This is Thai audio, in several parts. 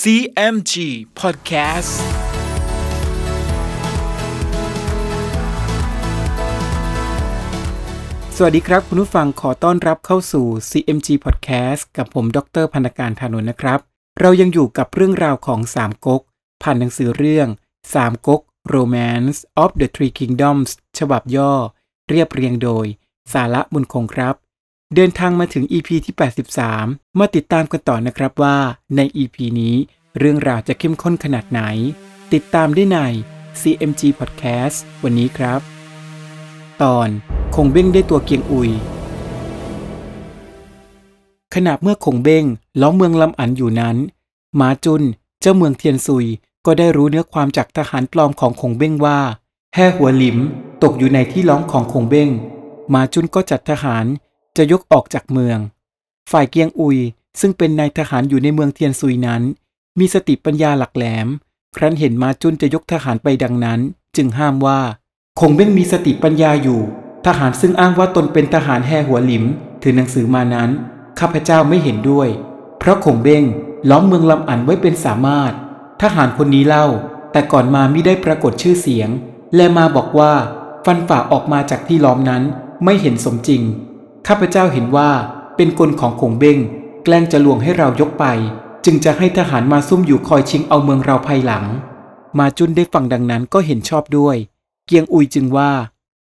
CMG Podcast สวัสดีครับ คุณผู้ฟังขอต้อนรับเข้าสู่ CMG Podcast กับผม ดรพันการธานนท์นะครับ เรายังอยู่กับเรื่องราวของสามก๊กผ่านหนังสือเรื่องสามก๊ก Romance of the Three Kingdoms ฉบับย่อ เรียบเรียงโดย สาระบุญคงครับ เดินทางมาถึง EP ที่ 83 มาติดตามกันต่อนะครับว่าใน EP นี้เรื่องราวจะเข้มข้นขนาดไหน ติดตามได้ใน CMG Podcast วันนี้ครับ ตอนคงเบ้งได้ตัวเกียงอุย ขณะเมื่อคงเบ้งล้อมเมืองลำอันอยู่นั้น หมาจุน เจ้าเมืองเทียนซุย ก็ได้รู้เนื้อความจากทหารปลอมของคงเบ้งว่า แห่หัวหลิมตกอยู่ในที่ล้อมของคงเบ้งหมาจุนก็จัดทหาร จะยกออกจากเมือง ฝ่ายเกียงอุยซึ่งเป็นนายทหารอยู่ในเมืองเทียนซุยนั้น มีสติปัญญาหลักแหลม ครั้นเห็นมาจุนจะยกทหารไปดังนั้น จึงห้ามว่า คงเบ้งมีสติปัญญาอยู่ ทหารซึ่งอ้างว่าตนเป็นทหารแห่หัวหลิม ถือหนังสือมานั้น ข้าพเจ้าไม่เห็นด้วย เพราะคงเบ้งล้อมเมืองลำอันไว้เป็นสามารถ ทหารคนนี้เล่า แต่ก่อนมามิได้ปรากฏชื่อเสียง และมาบอกว่า ฟันฝ่าออกมาจากที่ล้อมนั้นไม่เห็นสมจริง ข้าพเจ้าเห็นว่าเป็นกลของคงเบ้งแกล้งจะลวงให้เรายกไป จึงจะให้ทหารมาซุ่มอยู่คอยชิงเอาเมืองเราภายหลัง มาจุนได้ฟังดังนั้นก็เห็นชอบด้วย เกียงอุยจึงว่า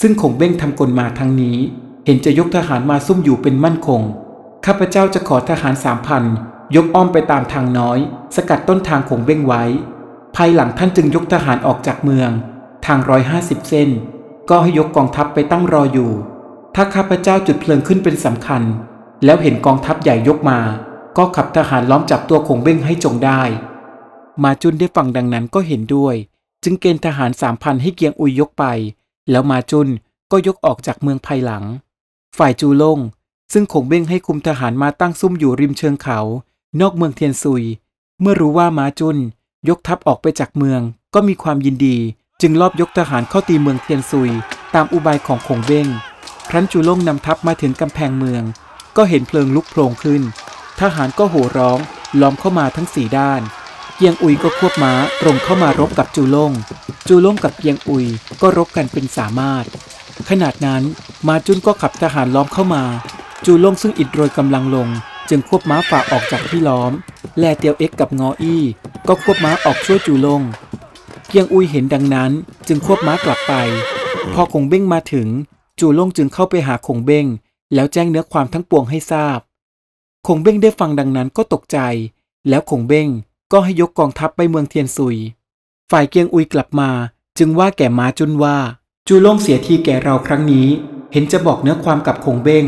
ซึ่งคงเบ้งทำกลมาทั้งนี้ เห็นจะยกทหารมาซุ่มอยู่เป็นมั่นคงข้าพเจ้าจะขอทหารสามพันยกอ้อมไปตามทางน้อย สกัดต้นทางคงเบ้งไว้ ภายหลังท่านจึงยกทหารออกจากเมือง ทางร้อยห้าสิบเส้น ก็ให้ยกกองทัพไปตั้งรออยู่ ถ้าข้าพเจ้าจุดเพลิงขึ้นเป็นสำคัญ แล้วเห็นกองทัพใหญ่ยกมา ก็ขับทหารล้อมจับตัวคงเบ้งให้จงได้ มาจุนได้ฟังดังนั้นก็เห็นด้วย จึงเกณฑ์ทหารสามพันให้เกียงอุยยกไป แล้วมาจุนก็ยกออกจากเมืองภายหลัง ฝ่ายจูลง ซึ่งคงเบ้งให้คุมทหารมาตั้งซุ่มอยู่ริมเชิงเขา นอกเมืองเทียนซุย เมื่อรู้ว่ามาจุนยกทัพออกไปจากเมือง ก็มีความยินดี จึงลอบยกทหารเข้าตีเมืองเทียนซุย ตามอุบายของคงเบ้ง ครั้นจูล่งนำทัพมาถึงกำแพงเมือง ก็เห็นเพลิงลุกโผล่ขึ้น ทหารก็โห่ร้องล้อมเข้ามาทั้งสี่ด้าน เกียงอุยก็ควบม้าตรงเข้ามารบกับจูล่ง จูล่งกับเกียงอุยก็รบกันเป็นสามารถ ขนาดนั้นมาจุนก็ขับทหารล้อมเข้ามา จูล่งซึ่งอิดโรยกำลังลง จึงควบม้าฝ่าออกจากที่ล้อม แลเตียวเอ็กกับงออี้ ก็ควบม้าออกช่วยจูล่ง เกียงอุยเห็นดังนั้นจึงควบม้ากลับไป พอคงเบ้งมาถึง จูล่งจึงเข้าไปหาคงเบ้งแล้วแจ้งเนื้อความทั้งปวงให้ทราบ คงเบ้งได้ฟังดังนั้นก็ตกใจ แล้วคงเบ้งก็ให้ยกกองทัพไปเมืองเทียนซุย ฝ่ายเกียงอุยกลับมา จึงว่าแก่ม้าจุนว่า จูล่งเสียทีแก่เราครั้งนี้ เห็นจะบอกเนื้อความกับคงเบ้ง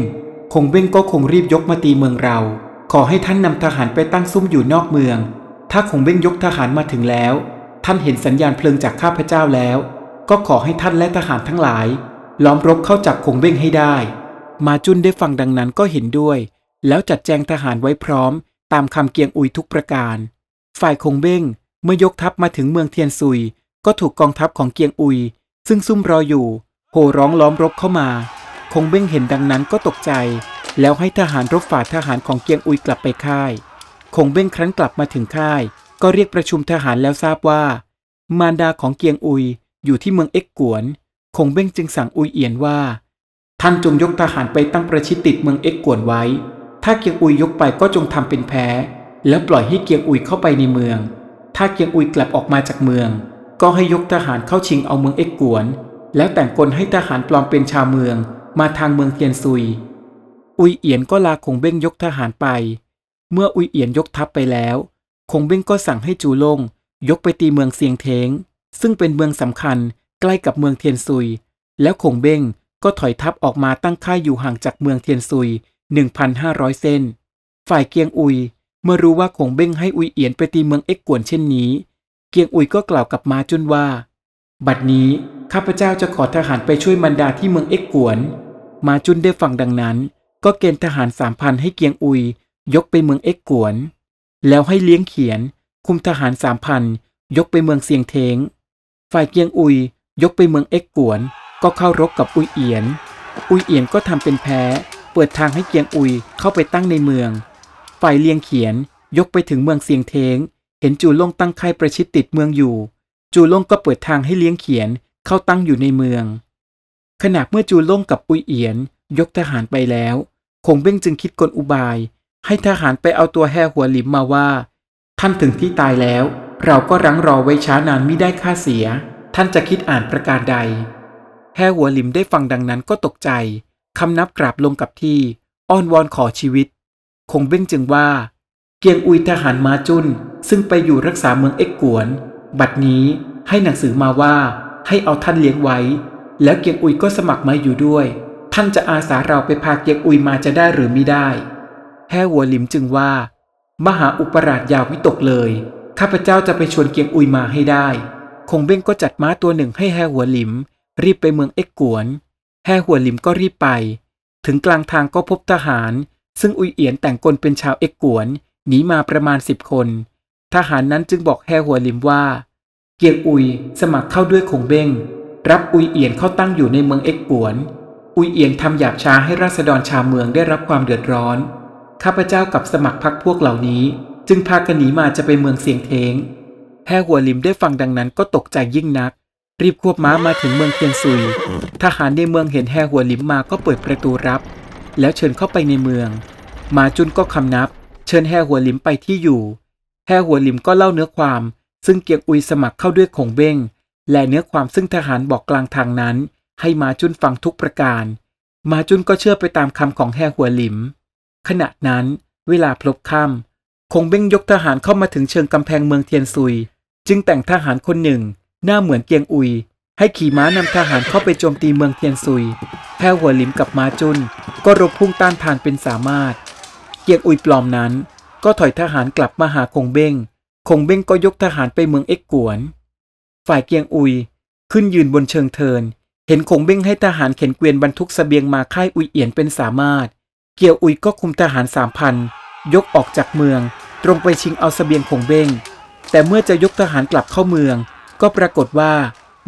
คงเบ้งก็คงรีบยกมาตีเมืองเรา ขอให้ท่านนำทหารไปตั้งซุ่มอยู่นอกเมือง ถ้าคงเบ้งยกทหารมาถึงแล้ว ท่านเห็นสัญญาณเพลิงจากข้าพเจ้าแล้ว ก็ขอให้ท่านและทหารทั้งหลาย ล้อมรบเข้าจับคงเบ้งให้ได้ มาจุนได้ฟังดังนั้นก็เห็นด้วย แล้วจัดแจงทหารไว้พร้อม ตามคำเกียงอุยทุกประการ ฝ่ายคงเบ้งเมื่อยกทัพมาถึงเมืองเทียนซุย ก็ถูกกองทัพของเกียงอุย ซึ่งซุ่มรออยู่โห่ร้องล้อมรบเข้ามา คงเบ้งเห็นดังนั้นก็ตกใจ แล้วให้ทหารรบฝ่าทหารของเกียงอุยกลับไปค่าย คงเบ้งครั้นกลับมาถึงค่าย ก็เรียกประชุมทหารแล้วทราบว่า มารดาของเกียงอุยอยู่ที่เมืองเอ็กกวน คงเบ้งจึงสั่งอุยเอียนว่า ท่านจงยกทหารไปตั้งประชิดติดเมืองเอ็กกวนไว้ ถ้าเกียงอุยยกไปก็จงทำเป็นแพ้ แล้วปล่อยให้เกียงอุยเข้าไปในเมือง ถ้าเกียงอุยกลับออกมาจากเมือง ก็ให้ยกทหารเข้าชิงเอาเมืองเอ็กกวน แล้วแต่งกลให้ทหารปลอมเป็นชาวเมือง มาทางเมืองเทียนซุย อุยเอียนก็ลาคงเบ้งยกทหารไป เมื่ออุยเอียนยกทัพไปแล้ว คงเบ้งก็สั่งให้จูลงยกไปตีเมืองเซียงเทงซึ่งเป็นเมืองสำคัญ ใกล้กับเมืองเทียนซุย แล้วคงเบ้งก็ถอยทัพออกมาตั้งค่ายอยู่ห่างจากเมืองเทียนซุย 1,500 เส้น ฝ่ายเกียงอุย เมื่อรู้ว่าคงเบ้งให้อุยเอียนไปตีเมืองเอ็กกวนเช่นนี้ เกียงอุยก็กล่าวกับมาจุนว่า บัดนี้ข้าพเจ้าจะขอทหารไปช่วยมันดาที่เมืองเอ็กกวน มาจุนได้ฟังดังนั้น ก็เกณฑ์ทหารสามพันให้เกียงอุย ยกไปเมืองเอ็กกวน แล้วให้เลี้ยงเขียน คุมทหารสามพันยกไปเมืองเซียงเทงฝ่ายเกียงอุย ยกไปเมืองเอ็กกวน ก็เข้ารบกับอุยเอียน อุยเอียนก็ทำเป็นแพ้ เปิดทางให้เกียงอุยเข้าไปตั้งในเมือง ฝ่ายเลียงเขียน ยกไปถึงเมืองเซียงเทง เห็นจูล่งตั้งค่ายประชิดติดเมืองอยู่ จูล่งก็เปิดทางให้เลี้ยงเขียนเข้าตั้งอยู่ในเมือง ขณะเมื่อจูล่งกับอุยเอียน ยกทหารไปแล้ว คงเบ้งจึงคิดกลอุบาย ให้ทหารไปเอาตัวแห่หัวหลิมมาว่า ท่านถึงที่ตายแล้ว เราก็รั้งรอไว้ช้านานไม่ได้ค่าเสีย ท่านจะคิดอ่านประการใด แห่หัวหลิมได้ฟังดังนั้นก็ตกใจ คำนับกราบลงกับที่ อ้อนวอนขอชีวิต คงเบ้งจึงว่า เกียงอุยทหารมาจุนซึ่งไปอยู่รักษาเมืองเอ็กกวน บัดนี้ให้หนังสือมาว่าให้เอาท่านเลี้ยงไว้ แล้วเกียงอุยก็สมัครมาอยู่ด้วย ท่านจะอาสาเราไปพาเกียงอุยมาจะได้หรือไม่ได้แห่หัวหลิมจึงว่า มหาอุปราชยาวิตกเลย ข้าพเจ้าจะไปชวนเกียงอุยมาให้ได้ คงเบ้งก็จัดม้าตัวหนึ่งให้แห่หัวหลิม รีบไปเมืองเอ็กกวนแห่หัวหลิมก็รีบไป ถึงกลางทางก็พบทหาร ซึ่งอุยเอียนแต่งกลเป็นชาวเอ็กกวนหนีมาประมาณสิบคน ทหารนั้นจึงบอกแห่หัวหลิมว่า เกียงอุยสมัครเข้าด้วยคงเบ้ง รับอุยเอียนเข้าตั้งอยู่ในเมืองเอ็กกวน อุยเอียนทำหยาบช้าให้ราษฎรชาวเมืองได้รับความเดือดร้อน ข้าพเจ้ากับสมัครพรรคพวกเหล่านี้ จึงพากันหนีมาจะไปเมืองเสียงเทง แห่หัวลิมได้ฟังดังนั้นก็ตกใจยิ่งนัก รีบควบม้ามาถึงเมืองเทียนซุย ทหารในเมืองเห็นแห่หัวลิมมาก็เปิดประตูรับ แล้วเชิญเข้าไปในเมือง มาจุนก็คำนับ เชิญแห่หัวลิมไปที่อยู่ แห่หัวลิมก็เล่าเนื้อความ ซึ่งเกียงอุยสมัครเข้าด้วยคงเบ้ง และเนื้อความซึ่งทหารบอกกลางทางนั้น ให้มาจุนฟังทุกประการ มาจุนก็เชื่อไปตามคำของแห่หัวลิม ขณะนั้น เวลาพลบค่ำคงเบ้งยกทหารเข้ามาถึงเชิงกำแพงเมืองเทียนซุย จึงแต่งทหารคนหนึ่ง หน้าเหมือนเกียงอุย ให้ขี่ม้านำทหารเข้าไปโจมตีเมืองเทียนซุยแห่หัวลิมกับมาจุนก็รบพุ่งต้านทานเป็นสามารถ เกียงอุยปลอมนั้น ก็ถอยทหารกลับมาหาคงเบ้ง คงเบ้งก็ยกทหารไปเมืองเอ็กกวน ฝ่ายเกียงอุยขึ้นยืนบนเชิงเทิน เห็นคงเบ้งให้ทหารเข็นเกวียนบรรทุกสเสบียงมาค่ายอุยเอียนเป็นสามารถ เกียวอุยก็คุมทหารสามพันยกออกจากเมือง ตรงไปชิงเอาสเสบียงคงเบ้ง แต่เมื่อจะยกทหารกลับเข้าเมือง ก็ปรากฏว่า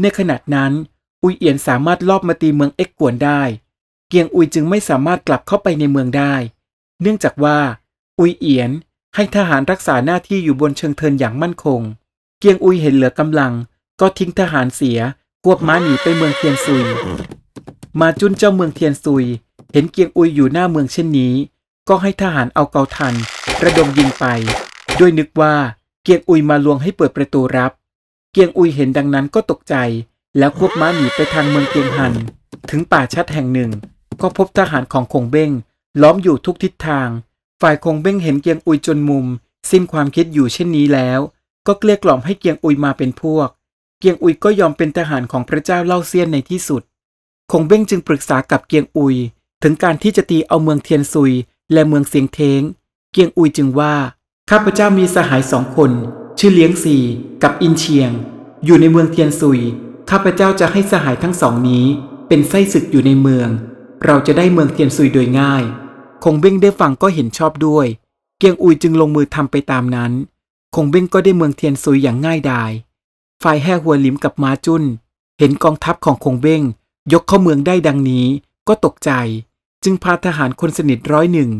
ในขณะนั้น อุยเอียนสามารถลอบมาตีเมืองเอ็กกวนได้ เกียงอุยจึงไม่สามารถกลับเข้าไปในเมืองได้ เนื่องจากว่า อุยเอียนให้ทหารรักษาหน้าที่อยู่บนเชิงเทินอย่างมั่นคง เกียงอุยเห็นเหลือกำลัง ก็ทิ้งทหารเสียควบม้าหนีไปเมืองเทียนซุย มาจุนเจ้าเมืองเทียนซุย เห็นเกียงอุยอยู่หน้าเมืองเช่นนี้ ก็ให้ทหารเอาเกาทัน ระดมยิงไป ด้วยนึกว่า เกียงอุยมาลวงให้เปิดประตูรับ เกียงอุยเห็นดังนั้นก็ตกใจ แล้วควบม้าหนีไปทางเมืองเกียงหัน ถึงป่าชัดแห่งหนึ่ง ก็พบทหารของคงเบ้ง ล้อมอยู่ทุกทิศทาง ฝ่ายคงเบ้งเห็นเกียงอุยจนมุม สิ้นความคิดอยู่เช่นนี้แล้ว ก็เกลี้ยกล่อมให้เกียงอุยมาเป็นพวก เกียงอุยก็ยอมเป็นทหารของพระเจ้าเล่าเซียนในที่สุด คงเบ้งจึงปรึกษากับเกียงอุย ถึงการที่จะตีเอาเมืองเทียนซุย และเมืองเสียงเทง เกียงอุยจึงว่า ข้าพเจ้ามีสหายสองคน ชื่อเลี้ยงซีกับอินเชียง อยู่ในเมืองเทียนซุย ข้าพเจ้าจะให้สหายทั้งสองนี้ เป็นไส้ศึกอยู่ในเมือง เราจะได้เมืองเทียนซุยโดยง่าย คงเบ้งได้ฟังก็เห็นชอบด้วย เกียงอุยจึงลงมือทำไปตามนั้น คงเบ้งก็ได้เมืองเทียนซุยอย่างง่ายดาย ฝ่ายแห่หัวลิมกับมาจุนเห็นกองทัพของคงเบ้ง ยกเข้าเมืองได้ดังนี้ ก็ตกใจ จึงพาทหารคนสนิทร้อยหนึ่ง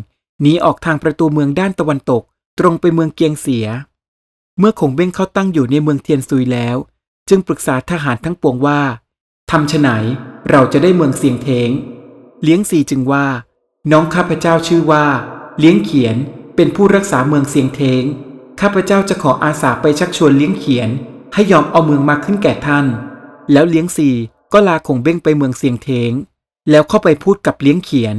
หนีออกทางประตูเมืองด้านตะวันตก ตรงไปเมืองเกียงเสีย เมื่อคงเบ้งเขาตั้งอยู่ในเมืองเทียนซุยแล้ว จึงปรึกษาทหารทั้งปวงว่าทำฉไหนเราจะได้เมืองเสียงเทง เลี้ยงซีจึงว่า น้องข้าพเจ้าชื่อว่า เลี้ยงเขียนเป็นผู้รักษาเมืองเสียงเทงข้าพเจ้าจะขออาสาไปชักชวนเลี้ยงเขียน ให้ยอมเอาเมืองมาขึ้นแก่ท่าน แล้วเลี้ยงซีก็ลาคงเบ้งไปเมืองเสียงเทง แล้วเข้าไปพูดกับเลี้ยงเขียน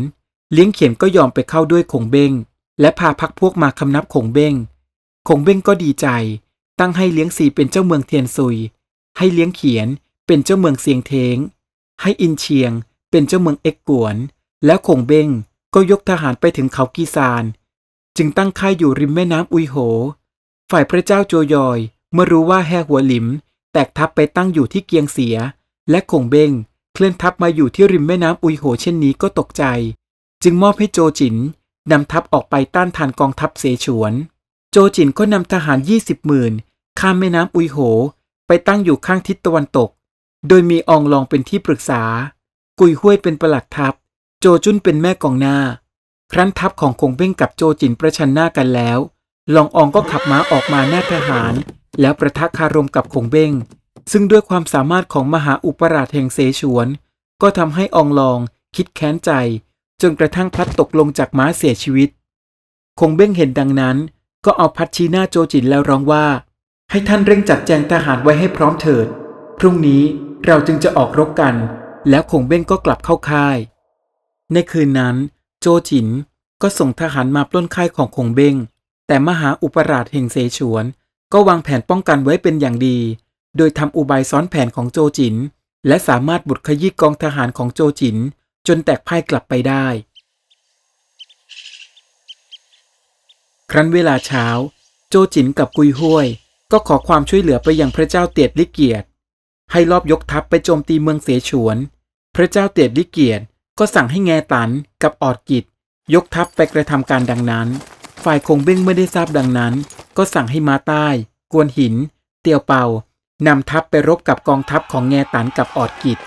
เลี้ยงเขียนก็ยอมไปเข้าด้วยคงเบ้ง และพาพักพวกมาคำนับคงเบ้งคงเบ้งก็ดีใจ ตั้งให้เลี้ยงซีเป็นเจ้าเมืองเทียนซุย ให้เลี้ยงเขียนเป็นเจ้าเมืองเสียงเทง ให้อินเชียงเป็นเจ้าเมืองเอ็กกวน แล้วคงเบ้งก็ยกทหารไปถึงเขากีซาน จึงตั้งค่ายอยู่ริมแม่น้ำอุยโห ฝ่ายพระเจ้าโจยอย เมื่อรู้ว่าแห่หัวหลิม แตกทัพไปตั้งอยู่ที่เกียงเสีย และคงเบ้งเคลื่อนทัพมาอยู่ที่ริมแม่น้ำอุยโหเช่นนี้ก็ตกใจ จึงมอบให้โจจิน นำทัพออกไปต้านทานกองทัพเสฉวน โจจินก็นำทหารยี่สิบหมื่นข้ามแม่น้ำอุยโห ไปตั้งอยู่ข้างทิศตะวันตก โดยมีอองลองเป็นที่ปรึกษา กุยห้วยเป็นประหลัดทัพ โจจุนเป็นแม่กองหน้า ครั้นทัพของคงเบ้งกับโจจินประชันหน้ากันแล้ว ลองอองก็ขับม้าออกมาหน้าทหาร แล้วประทะคารมกับคงเบ้ง ซึ่งด้วยความสามารถของมหาอุปราชแห่งเสฉวน ก็ทำให้อองลองคิดแค้นใจ จนกระทั่งพลัดตกลงจากม้าเสียชีวิต คงเบ้งเห็นดังนั้น ก็เอาพัดชี้หน้าโจจินแล้วร้องว่า ให้ท่านเร่งจัดแจงทหารไว้ให้พร้อมเถิด พรุ่งนี้เราจึงจะออกรบกัน แล้วคงเบ้งก็กลับเข้าค่าย ในคืนนั้น โจจินก็ส่งทหารมาปล้นค่ายของคงเบ้ง แต่มหาอุปราชแห่งเสฉวน ก็วางแผนป้องกันไว้เป็นอย่างดี โดยทำอุบายซ้อนแผนของโจจิน และสามารถบุดขยี้กองทหารของโจจิน จนแตกพ่ายกลับไปได้ ครั้นเวลาเช้า โจจินกับกุยห้วย ก็ขอความช่วยเหลือไปยังพระเจ้าเตียดลิเกียรติให้รอบยกทัพไปโจมตีเมืองเสฉวน พระเจ้าเตียดลิเกียรติก็สั่งให้แงตันกับออดกิจ ยกทัพไปกระทำการดังนั้น ฝ่ายคงเบ้งไม่ได้ทราบดังนั้น ก็สั่งให้มาใต้ กวนหิน เตียวเปานำทัพไปรบกับกองทัพของแงตันกับออดกิจ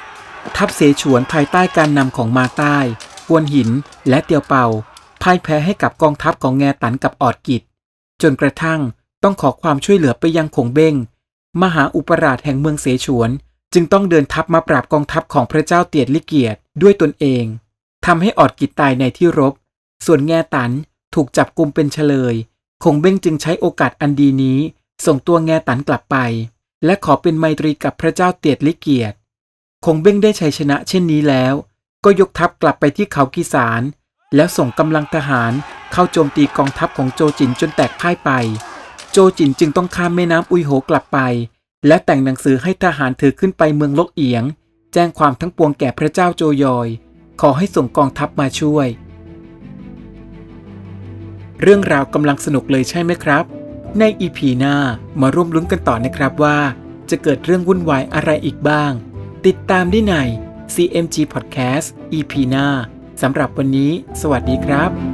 ทัพเสฉวนภายใต้การนำของมาใต้กวนหินและเตียวเปาพ่ายแพ้ให้กับกองทัพของแงตันกับออดกิจ จนกระทั่งต้องขอความช่วยเหลือไปยังคงเบ้ง มหาอุปราชแห่งเมืองเสฉวน จึงต้องเดินทัพมาปราบกองทัพของพระเจ้าเตียดลิเกียรติด้วยตนเองทำให้ออดกิจตายในที่รบ ส่วนแง่ตันถูกจับกุมเป็นเฉลย คงเบ้งจึงใช้โอกาสอันดีนี้ ส่งตัวแง่ตันกลับไป และขอเป็นไมตรีกับพระเจ้าเตียดลิเกียรติ คงเบ้งได้ชัยชนะเช่นนี้แล้ว ก็ยกทัพกลับไปที่เขากีสารแล้วส่งกำลังทหารเข้าโจมตีกองทัพของโจจินจนแตกพ่ายไป โจจินจึงต้องข้ามแม่น้ำอุยโหกลับไป และแต่งหนังสือให้ทหารถือขึ้นไปเมืองลกเอียง แจ้งความทั้งปวงแก่พระเจ้าโจยอย ขอให้ส่งกองทัพมาช่วย เรื่องราวกำลังสนุกเลยใช่ไหมครับ ในอีพีหน้ามาร่วมลุ้นกันต่อนะครับว่า จะเกิดเรื่องวุ่นวายอะไรอีกบ้าง ติดตามได้ใน CMG Podcast EP หน้าสำหรับวันนี้ สวัสดีครับ